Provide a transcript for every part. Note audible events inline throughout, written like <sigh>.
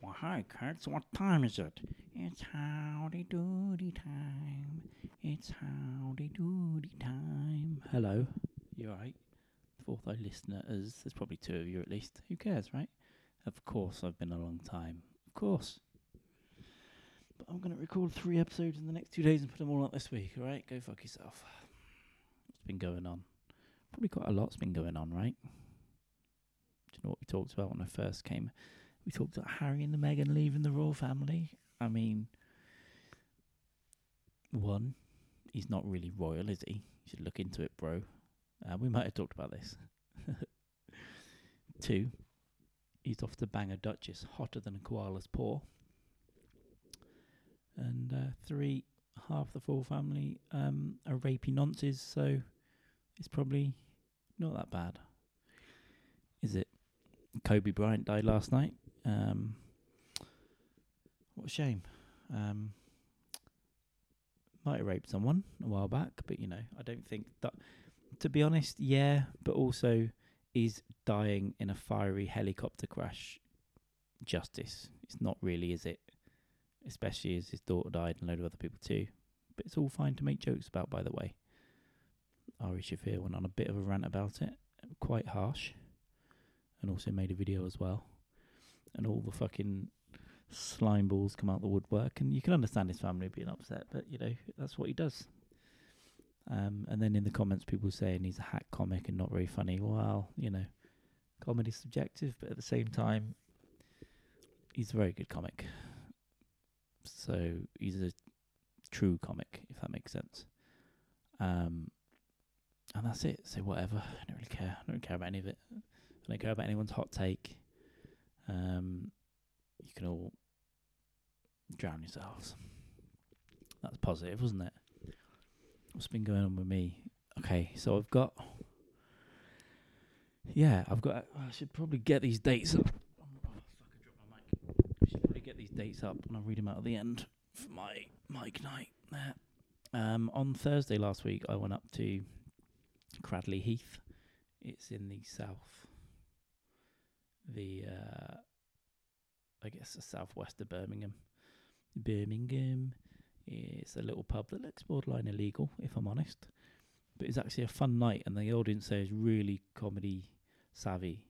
Well, hi, kids. What time is it? It's howdy doody time. It's howdy doody time. Hello. You alright? Fourth eye listeners. There's probably two of you at least. Who cares, right? Of course, I've been a long time. Of course. But I'm going to record three episodes in the next two days and put them all up this week, alright? Go fuck yourself. What's been going on? Probably quite a lot's been going on, right? Do you know what we talked about when I first came? We talked about Harry and the Meghan leaving the royal family. I mean, one, he's not really royal, is he? You should look into it, bro. Uh, we might have talked about this. <laughs> Two, he's off to bang a duchess hotter than a koala's paw. And uh, three, half the full family um, are rapey nonces, so it's probably not that bad. Is it? Kobe Bryant died last night. Um, what a shame. Um, might have raped someone a while back, but you know, I don't think that. To be honest, yeah, but also is dying in a fiery helicopter crash justice? It's not really, is it? Especially as his daughter died and a load of other people too. But it's all fine to make jokes about, by the way. Ari Shaffir went on a bit of a rant about it, quite harsh, and also made a video as well and all the fucking slime balls come out the woodwork, and you can understand his family being upset, but you know that's what he does. Um, and then in the comments, people saying he's a hack comic and not very funny. Well, you know, comedy's subjective, but at the same time, he's a very good comic. So he's a true comic, if that makes sense. Um, and that's it. So whatever. I don't really care. I don't care about any of it. I don't care about anyone's hot take. Um, you can all drown yourselves. That's positive, wasn't it? What's been going on with me? Okay, so I've got. Yeah,Ve got. I should probably get these dates up. Oh, fuck, I dropped my mic. I should probably get these dates up and I'll read them out at the end for my mic night. There. Um, on Thursday last week, I went up to Cradley Heath. It's in the south the uh, I guess the southwest of Birmingham. Birmingham. It's a little pub that looks borderline illegal, if I'm honest. But it's actually a fun night, and the audience there is really comedy savvy.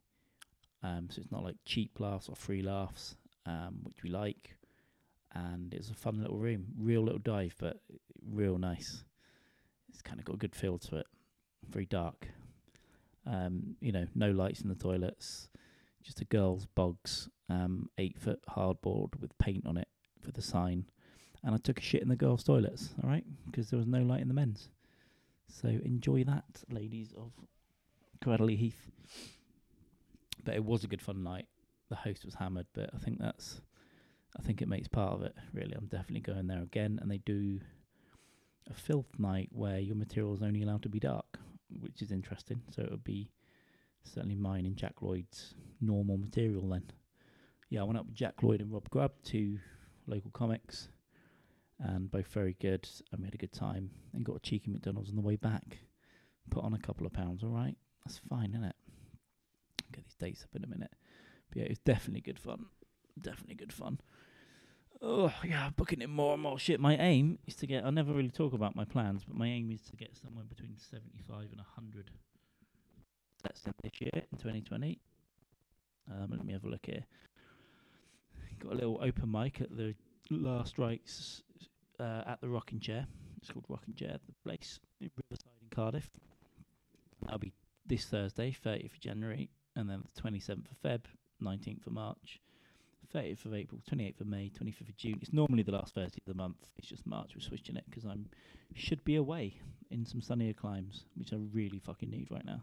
Um, so it's not like cheap laughs or free laughs, um, which we like. And it's a fun little room, real little dive, but real nice. It's kind of got a good feel to it. Very dark. Um, you know, no lights in the toilets just a girl's bogs, um, eight foot hardboard with paint on it for the sign. And I took a shit in the girls' toilets, all right, because there was no light in the men's. So enjoy that, ladies of Cradley Heath. But it was a good fun night. The host was hammered, but I think that's, I think it makes part of it. Really, I'm definitely going there again. And they do a filth night where your material is only allowed to be dark, which is interesting. So it would be certainly mine and Jack Lloyd's normal material then. Yeah, I went up with Jack Lloyd and Rob Grubb, two local comics, and both very good. And we had a good time and got a cheeky McDonald's on the way back. Put on a couple of pounds, all right? That's fine, isn't it? Get these dates up in a minute. But yeah, it was definitely good fun. Definitely good fun. Oh, yeah, booking in more and more shit. My aim is to get, I never really talk about my plans, but my aim is to get somewhere between 75 and 100 that's in this year, in 2020. Um, let me have a look here. Got a little open mic at the last rites uh, at the Rocking Chair. It's called Rocking Chair, the place in Riverside in Cardiff. That'll be this Thursday, 30th of January, and then the 27th of Feb, 19th of March, 30th of April, 28th of May, 25th of June. It's normally the last Thursday of the month. It's just March. We're switching it because I'm should be away in some sunnier climes, which I really fucking need right now.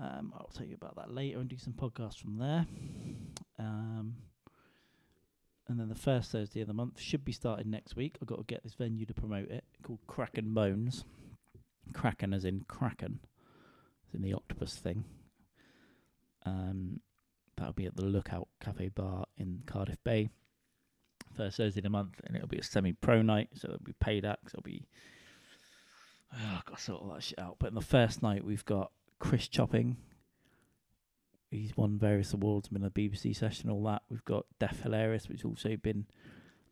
Um, I'll tell you about that later and do some podcasts from there. Um, and then the first Thursday of the month should be starting next week. I've got to get this venue to promote it called Kraken Bones. Kraken as in Kraken, as in the octopus thing. Um, that'll be at the Lookout Cafe Bar in Cardiff Bay. First Thursday of the month, and it'll be a semi-pro night, so it'll be paid acts. It'll be oh, I've got to sort all that shit out. But in the first night, we've got Chris Chopping, he's won various awards, been a BBC session, all that. We've got Def Hilarious, which has also been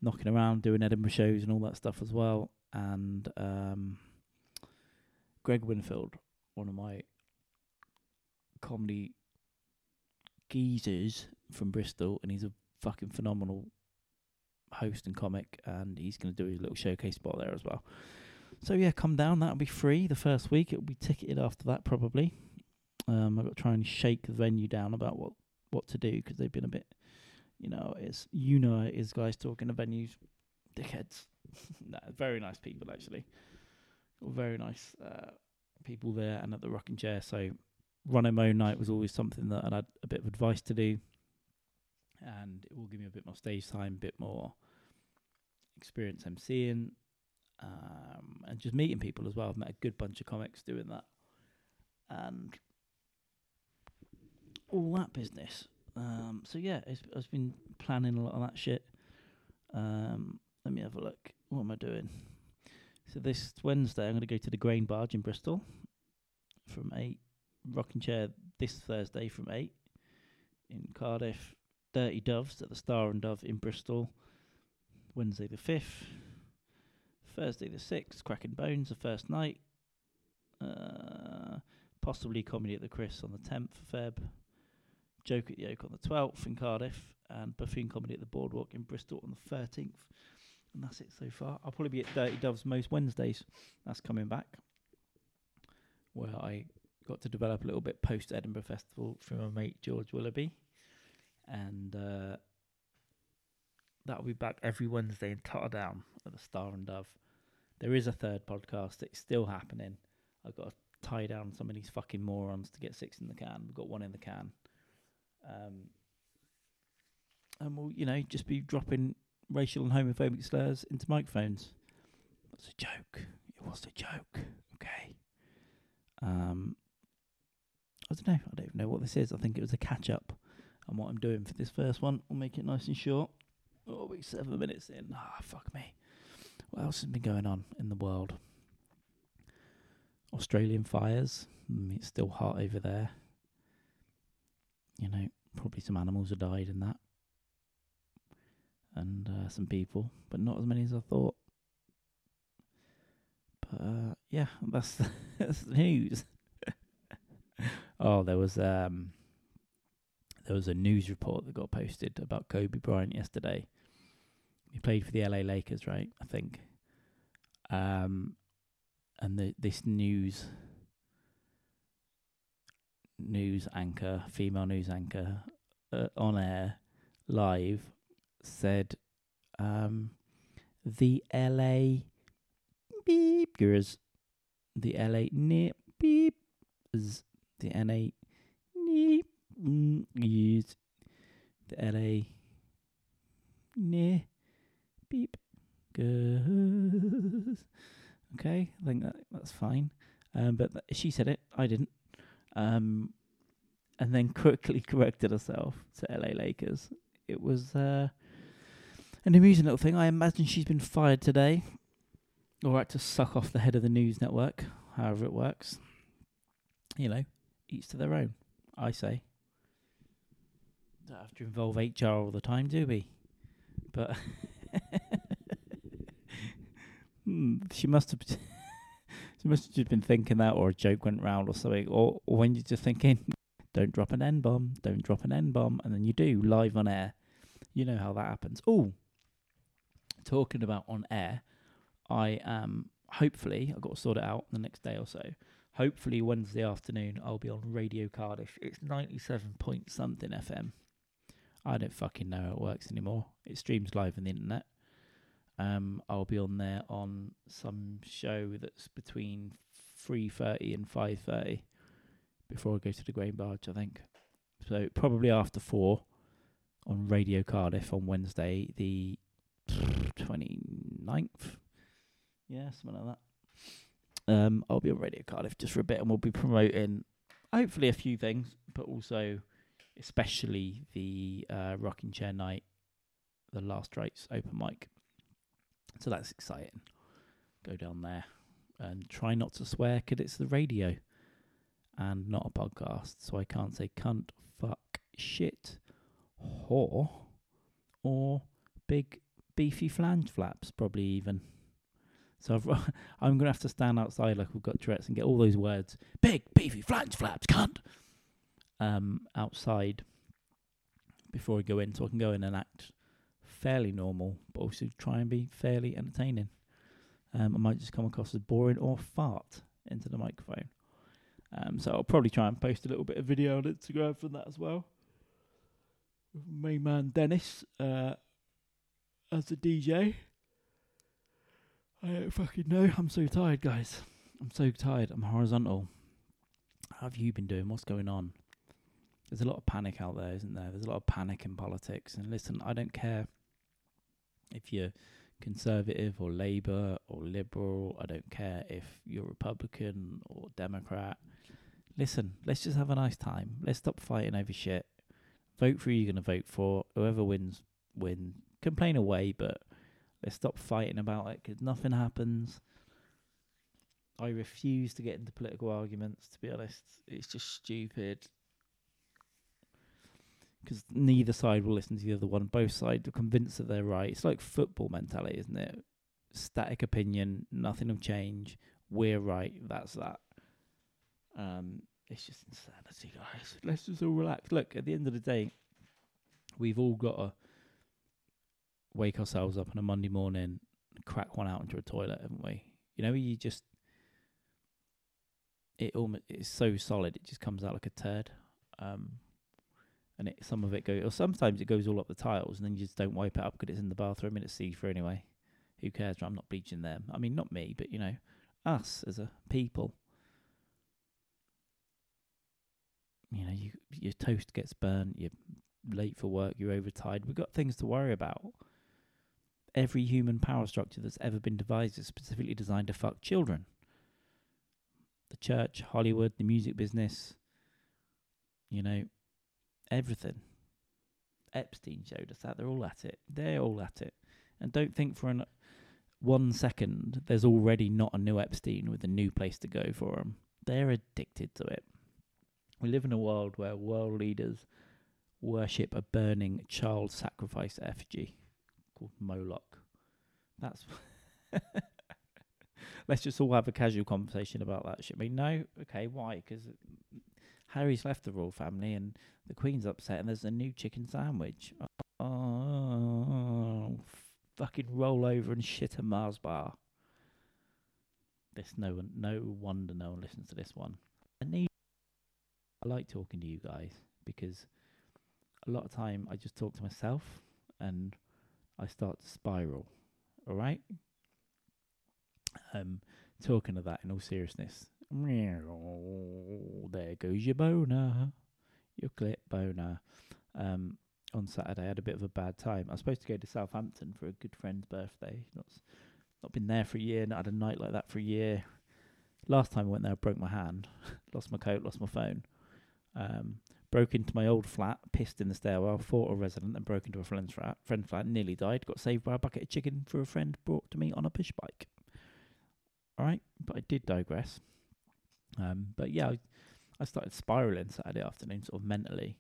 knocking around doing Edinburgh shows and all that stuff as well. And um, Greg Winfield, one of my comedy geezers from Bristol, and he's a fucking phenomenal host and comic, and he's going to do his little showcase spot there as well. So yeah, come down. That'll be free the first week. It'll be ticketed after that probably. Um, I've got to try and shake the venue down about what what to do because they've been a bit, you know, it's you know it is guys talking to venues, dickheads. <laughs> very nice people actually, very nice uh, people there and at the rocking chair. So running my own night was always something that I had a bit of advice to do, and it will give me a bit more stage time, a bit more experience emceeing, um, and just meeting people as well. I've met a good bunch of comics doing that, and all that business. Um, so yeah, I've been planning a lot of that shit. Um, let me have a look. What am I doing? So this Wednesday, I'm going to go to the Grain Barge in Bristol from eight. Rocking chair this Thursday from eight in Cardiff. Dirty Doves at the Star and Dove in Bristol. Wednesday the fifth. Thursday the sixth. Kraken Bones the first night. Uh, possibly comedy at the Chris on the tenth of Feb. Joke at the Oak on the 12th in Cardiff, and Buffoon Comedy at the Boardwalk in Bristol on the 13th. And that's it so far. I'll probably be at Dirty Doves most Wednesdays. That's coming back. Where I got to develop a little bit post Edinburgh Festival through my mate George Willoughby. And uh, that'll be back every Wednesday in Totterdown at the Star and Dove. There is a third podcast. It's still happening. I've got to tie down some of these fucking morons to get six in the can. We've got one in the can. Um, and we'll, you know, just be dropping racial and homophobic slurs into microphones. That's a joke. It was a joke. Okay. Um, I don't know. I don't even know what this is. I think it was a catch up on what I'm doing for this first one. We'll make it nice and short. Oh, we're seven minutes in. Ah, oh, fuck me. What else has been going on in the world? Australian fires. Mm, it's still hot over there. You know, probably some animals have died in that, and uh, some people, but not as many as I thought. But uh, yeah, <laughs> that's the, that's the news. <laughs> oh, there was um, there was a news report that got posted about Kobe Bryant yesterday. He played for the LA Lakers, right? I think. Um, and the this news news anchor, female news anchor, uh, on air live said um, the LA beep beepers, the LA nip beepers, the LA nip use the LA ne beep goes. Okay, I think that that's fine. Um, but th- she said it, I didn't um, and then <laughs> quickly corrected herself to LA Lakers. It was uh, an amusing little thing. I imagine she's been fired today, or had to suck off the head of the news network, however it works. You know, each to their own, I say. Don't have to involve HR all the time, do we? But <laughs> she must have. <laughs> She must have just been thinking that, or a joke went round, or something, or, or when you're just thinking, <laughs> "Don't drop an N bomb, don't drop an N bomb," and then you do live on air. You know how that happens. Oh, talking about on air, I am hopefully I've got to sort it out the next day or so. Hopefully Wednesday afternoon I'll be on Radio Cardiff. It's ninety seven point something FM. I don't fucking know how it works anymore. It streams live on the internet. Um, I'll be on there on some show that's between three thirty and five thirty before I go to the Grain Barge. I think so. Probably after four on Radio Cardiff on Wednesday, the 29th. Yeah, something like that. Um, I'll be on Radio Cardiff just for a bit, and we'll be promoting hopefully a few things, but also especially the uh, rocking chair night, the last rites open mic. So that's exciting. Go down there and try not to swear 'cause it's the radio. and not a podcast, so I can't say cunt, fuck, shit, whore, or big beefy flange flaps, probably even. So I've, <laughs> I'm gonna have to stand outside like we've got Tourette's and get all those words, big beefy flange flaps, cunt, um, outside before I go in, so I can go in and act fairly normal, but also try and be fairly entertaining. Um, I might just come across as boring or fart into the microphone. Um, so I'll probably try and post a little bit of video on Instagram from that as well. Main man Dennis uh, as the DJ. I don't fucking know. I'm so tired, guys. I'm so tired. I'm horizontal. How have you been doing? What's going on? There's a lot of panic out there, isn't there? There's a lot of panic in politics. And listen, I don't care if you're conservative or Labour or Liberal. I don't care if you're Republican or Democrat. Listen, let's just have a nice time. Let's stop fighting over shit. Vote for who you're going to vote for. Whoever wins, win. Complain away, but let's stop fighting about it because nothing happens. I refuse to get into political arguments, to be honest. It's just stupid. Because neither side will listen to the other one. Both sides are convinced that they're right. It's like football mentality, isn't it? Static opinion, nothing will change. We're right. That's that. Um, it's just insanity, guys. Let's just all relax. Look, at the end of the day, we've all got to wake ourselves up on a Monday morning, crack one out into a toilet, haven't we? You know, you just it almost it's so solid, it just comes out like a turd. Um, and it, some of it goes, or sometimes it goes all up the tiles, and then you just don't wipe it up because it's in the bathroom and it's see through anyway. Who cares? I'm not bleaching them. I mean, not me, but you know, us as a people. You know, you your toast gets burnt. You're late for work. You're overtired. We've got things to worry about. Every human power structure that's ever been devised is specifically designed to fuck children. The church, Hollywood, the music business. You know, everything. Epstein showed us that. They're all at it. They're all at it. And don't think for an one second there's already not a new Epstein with a new place to go for them. They're addicted to it. We live in a world where world leaders worship a burning child sacrifice effigy called Moloch. That's. <laughs> Let's just all have a casual conversation about that shit. we? no, okay, why? Because Harry's left the royal family and the Queen's upset, and there's a new chicken sandwich. Oh, fucking roll over and shit a Mars bar. This no one, no wonder no one listens to this one. I need I like talking to you guys because a lot of time I just talk to myself and I start to spiral. All right. Um, talking of that in all seriousness, there goes your boner, your clip boner. Um, on Saturday, I had a bit of a bad time. I was supposed to go to Southampton for a good friend's birthday. Not not been there for a year. Not had a night like that for a year. Last time I went there, I broke my hand, <laughs> lost my coat, lost my phone. Um, broke into my old flat, pissed in the stairwell, fought a resident, and broke into a friend's flat. Friend's flat, nearly died. Got saved by a bucket of chicken for a friend brought to me on a push bike. All right, but I did digress. Um, but yeah, I, I started spiraling Saturday afternoon, sort of mentally,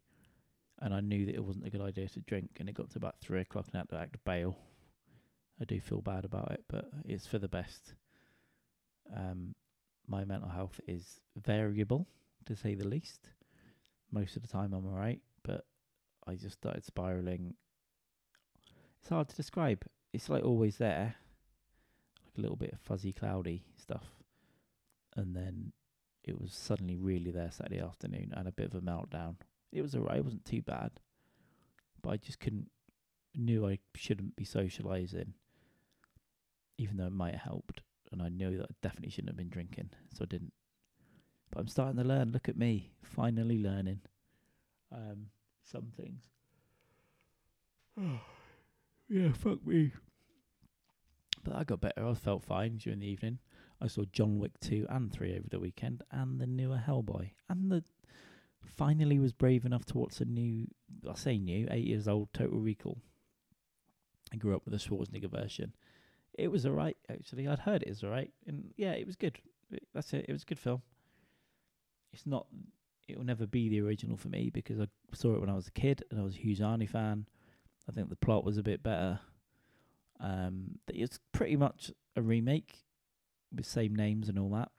and I knew that it wasn't a good idea to drink. And it got to about three o'clock, and I had to act bail. I do feel bad about it, but it's for the best. Um, my mental health is variable, to say the least most of the time I'm alright, but I just started spiraling. It's hard to describe. It's like always there, like a little bit of fuzzy, cloudy stuff, and then it was suddenly really there Saturday afternoon and a bit of a meltdown. It was alright. It wasn't too bad, but I just couldn't. Knew I shouldn't be socializing, even though it might have helped, and I knew that I definitely shouldn't have been drinking, so I didn't. But I'm starting to learn. Look at me, finally learning um, some things. <sighs> yeah, fuck me. But I got better. I felt fine during the evening. I saw John Wick 2 and 3 over the weekend, and the newer Hellboy. And the finally was brave enough to watch a new, I say new, eight years old Total Recall. I grew up with the Schwarzenegger version. It was alright, actually. I'd heard it was alright. And yeah, it was good. That's it. It was a good film. it's not. It will never be the original for me because I saw it when I was a kid and I was a huge Arnie fan. I think the plot was a bit better. Um, it's pretty much a remake with same names and all that.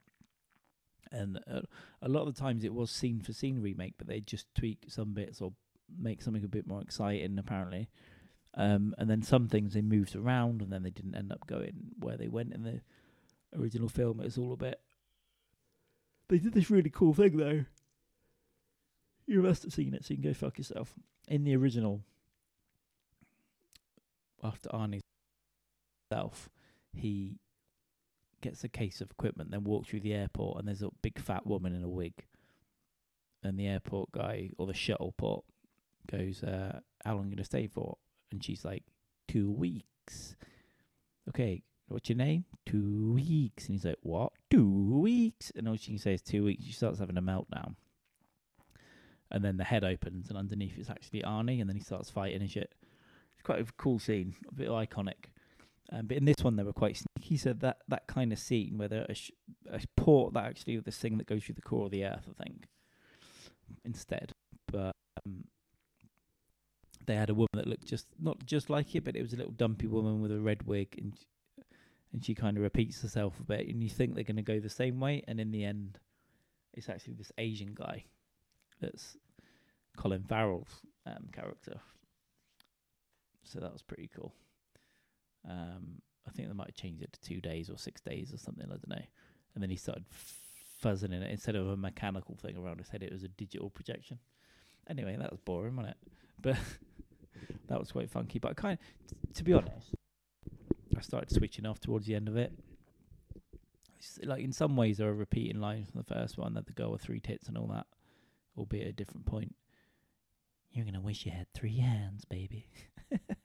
And uh, a lot of the times it was scene for scene remake, but they just tweak some bits or make something a bit more exciting apparently. Um, and then some things they moved around, and then they didn't end up going where they went in the original film. It was all a bit. They did this really cool thing though. You must have seen it, so you can go fuck yourself. In the original, after Arnie's self, he gets a case of equipment, then walks through the airport, and there's a big fat woman in a wig. And the airport guy or the shuttle port goes, uh, "How long are you gonna stay for?" And she's like, two weeks. Okay, what's your name? Two weeks. And he's like, what? Two weeks. And all she can say is two weeks. She starts having a meltdown. And then the head opens, and underneath it's actually Arnie, and then he starts fighting and shit. It's quite a cool scene, a bit iconic. Um, but in this one, they were quite sneaky. So that that kind of scene where there a, sh- a port that actually this thing that goes through the core of the earth, I think, instead. But um, they had a woman that looked just not just like it, but it was a little dumpy woman with a red wig, and and she kind of repeats herself a bit, and you think they're going to go the same way, and in the end, it's actually this Asian guy that's Colin Farrell's um, character. So that was pretty cool. Um, I think they might have changed it to two days or six days or something. I don't know. And then he started fuzzing in it instead of a mechanical thing around his head. It was a digital projection. Anyway, that was boring, wasn't it? <laughs> But <laughs> that was quite funky. But I kind of, to be honest, I started switching off towards the end of it. It's like in some ways, there are repeating lines from the first one that the girl with three tits and all that, albeit at a different point. You're gonna wish you had three hands, baby. <laughs>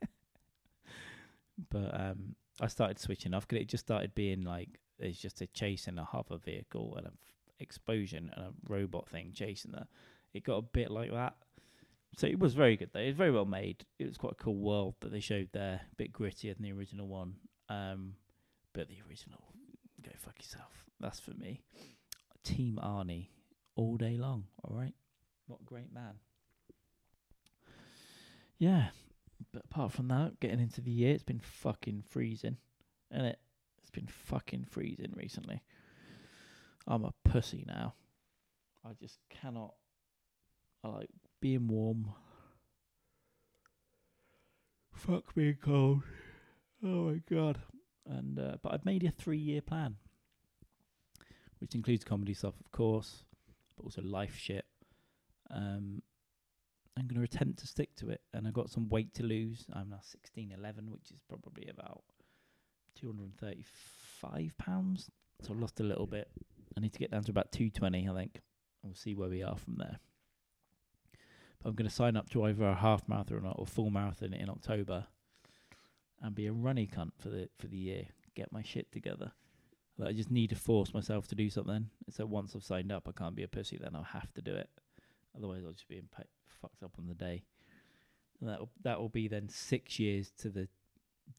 but um, I started switching off because it just started being like it's just a chase and a hover vehicle and a f- explosion and a robot thing chasing her. It got a bit like that. So it was very good though. It was very well made. It was quite a cool world that they showed there. A bit grittier than the original one. Um, but the original, go fuck yourself. That's for me. Team Arnie, all day long. All right. What a great man. Yeah. But apart from that, getting into the year, it's been fucking freezing, and it? It's been fucking freezing recently. I'm a pussy now. I just cannot. I like being warm. Fuck being cold. Oh my god. And uh, but I've made a three year plan. Which includes comedy stuff of course, but also life shit. Um I'm gonna attempt to stick to it and I've got some weight to lose. I'm now sixteen eleven, which is probably about two hundred and thirty five pounds. So I've lost a little bit. I need to get down to about two twenty, I think. And we'll see where we are from there. But I'm going to sign up to either a half marathon or a full marathon in October, and be a runny cunt for the for the year. Get my shit together. Like I just need to force myself to do something. So once I've signed up, I can't be a pussy. Then I'll have to do it. Otherwise, I'll just be impa- fucked up on the day. And that that will be then six years to the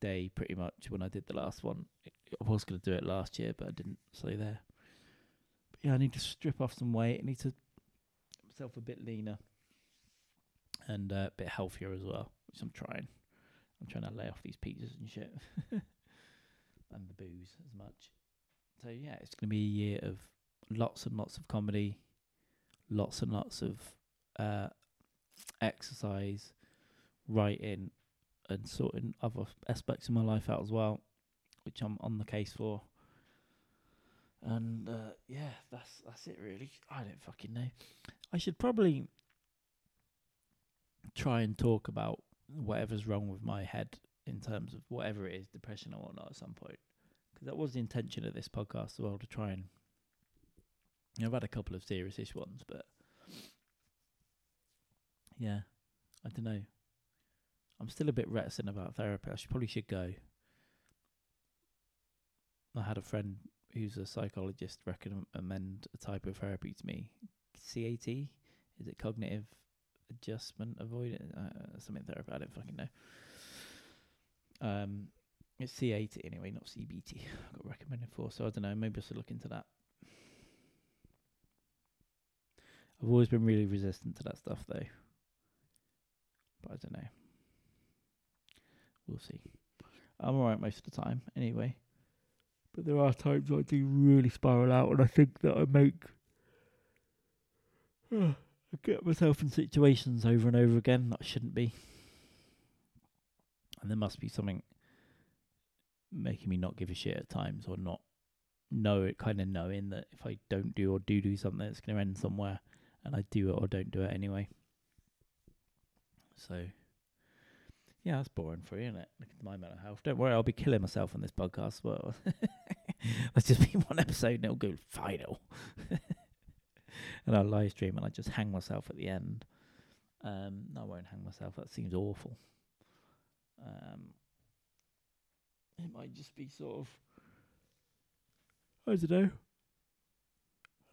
day, pretty much when I did the last one. I was going to do it last year, but I didn't. So there. But yeah, I need to strip off some weight. I need to myself a bit leaner and uh, a bit healthier as well, which I'm trying. I'm trying to lay off these pizzas and shit, <laughs> and the booze as much. So yeah, it's going to be a year of lots and lots of comedy, lots and lots of uh, exercise, writing, and sorting other aspects of my life out as well, which I'm on the case for. And uh, yeah, that's that's it really. I don't fucking know. I should probably try and talk about whatever's wrong with my head in terms of whatever it is, depression or whatnot, at some point. Because that was the intention of this podcast as well to try and. I've had a couple of serious-ish ones, but yeah, I don't know. I'm still a bit reticent about therapy. I should probably should go. I had a friend who's a psychologist recommend a type of therapy to me. CAT is it cognitive adjustment avoidance uh, something therapy? I don't fucking know. Um, it's CAT anyway, not CBT. I <laughs> got recommended for, so I don't know. Maybe I should look into that. I've always been really resistant to that stuff, though. But I don't know. We'll see. I'm alright most of the time, anyway. But there are times I do really spiral out, and I think that I make. <sighs> I get myself in situations over and over again that I shouldn't be. And there must be something making me not give a shit at times, or not know it, kind of knowing that if I don't do or do do something, it's going to end somewhere, and I do it or don't do it anyway. So, yeah, that's boring for you, isn't it? Look at my mental health. Don't worry, I'll be killing myself on this podcast. Well, <laughs> let's just be one episode and it'll go final. <laughs> and I'll live stream and I just hang myself at the end. Um, no, I won't hang myself. That seems awful. Um, it might just be sort of, I don't know,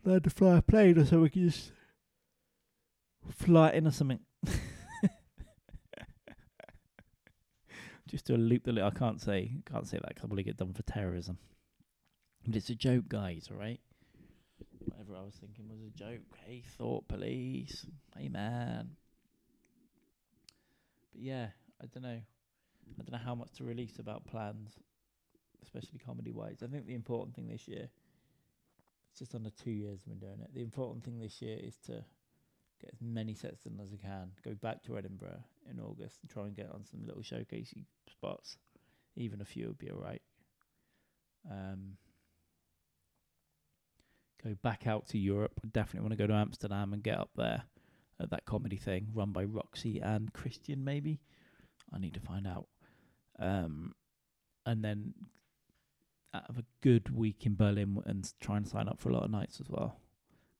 learn to fly a plane or something. You just fly or something. <laughs> just to a loop the. Li- I can't say can't say that I'll probably get done for terrorism. But it's a joke, guys. All right. Whatever I was thinking was a joke. Hey, thought police. Hey, man. But yeah, I don't know. I don't know how much to release about plans, especially comedy wise. I think the important thing this year, it's just under two years I've been doing it. The important thing this year is to get as many sets done as I can. Go back to Edinburgh in August and try and get on some little showcasey spots. Even a few would be alright. Um, go back out to Europe. I definitely want to go to Amsterdam and get up there at that comedy thing run by Roxy and Christian, maybe. I need to find out. Um, and then have a good week in Berlin and try and sign up for a lot of nights as well.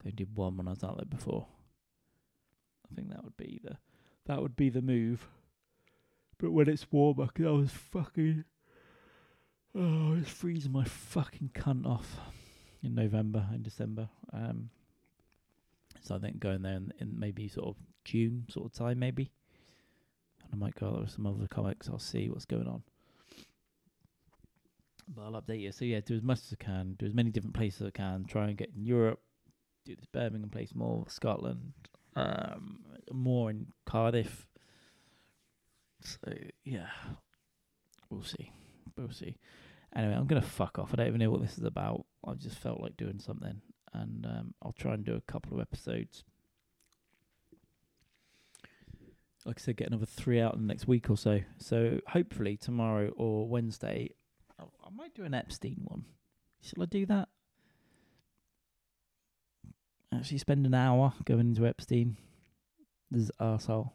I did one when I was out there before. I think that would be the that would be the move. But when it's warmer, 'cause I was fucking oh, I was freezing my fucking cunt off in November and December. Um, so I think going there in, in maybe sort of June sort of time, maybe. And I might go out with some other comics. I'll see what's going on. But I'll update you. So yeah, do as much as I can. Do as many different places as I can. Try and get in Europe. Do this Birmingham place more, Scotland, um, more in Cardiff. So yeah, we'll see. We'll see. Anyway, I'm gonna fuck off. I don't even know what this is about. I just felt like doing something, and um, I'll try and do a couple of episodes. Like I said, get another three out in the next week or so. So hopefully tomorrow or Wednesday, I, I might do an Epstein one. Shall I do that? Actually, spend an hour going into Epstein. This is arsehole.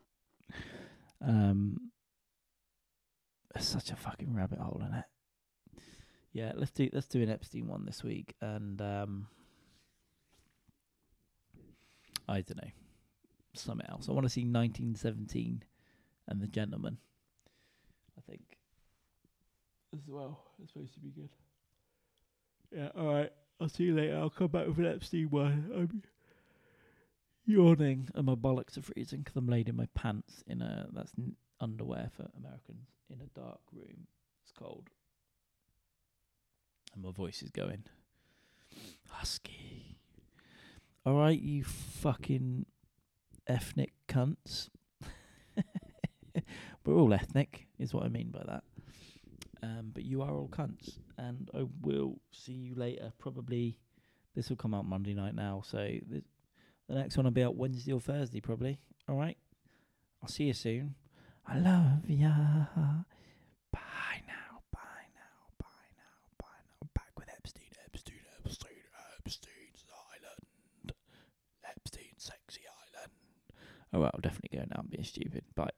<laughs> um, it's such a fucking rabbit hole, isn't it? Yeah, let's do let's do an Epstein one this week, and um, I don't know, something else. I want to see 1917 and the Gentleman. I think as well. It's supposed to be good. Yeah, all right. I'll see you later. I'll come back with an Epstein one. I'm yawning and my bollocks are freezing 'cause I'm laid in my pants in a that's n- underwear for Americans in a dark room. It's cold, and my voice is going husky. All right, you fucking ethnic cunts. <laughs> We're all ethnic, is what I mean by that. Um, but you are all cunts, and I will see you later. Probably this will come out Monday night now, so the, the next one will be out Wednesday or Thursday, probably. All right, I'll see you soon. I love ya. Bye now. Bye now. Bye now. Bye now. Back with Epstein. Epstein. Epstein. Epstein's Island. Epstein, sexy island. Oh well, I'll definitely go now. I'm being stupid. Bye.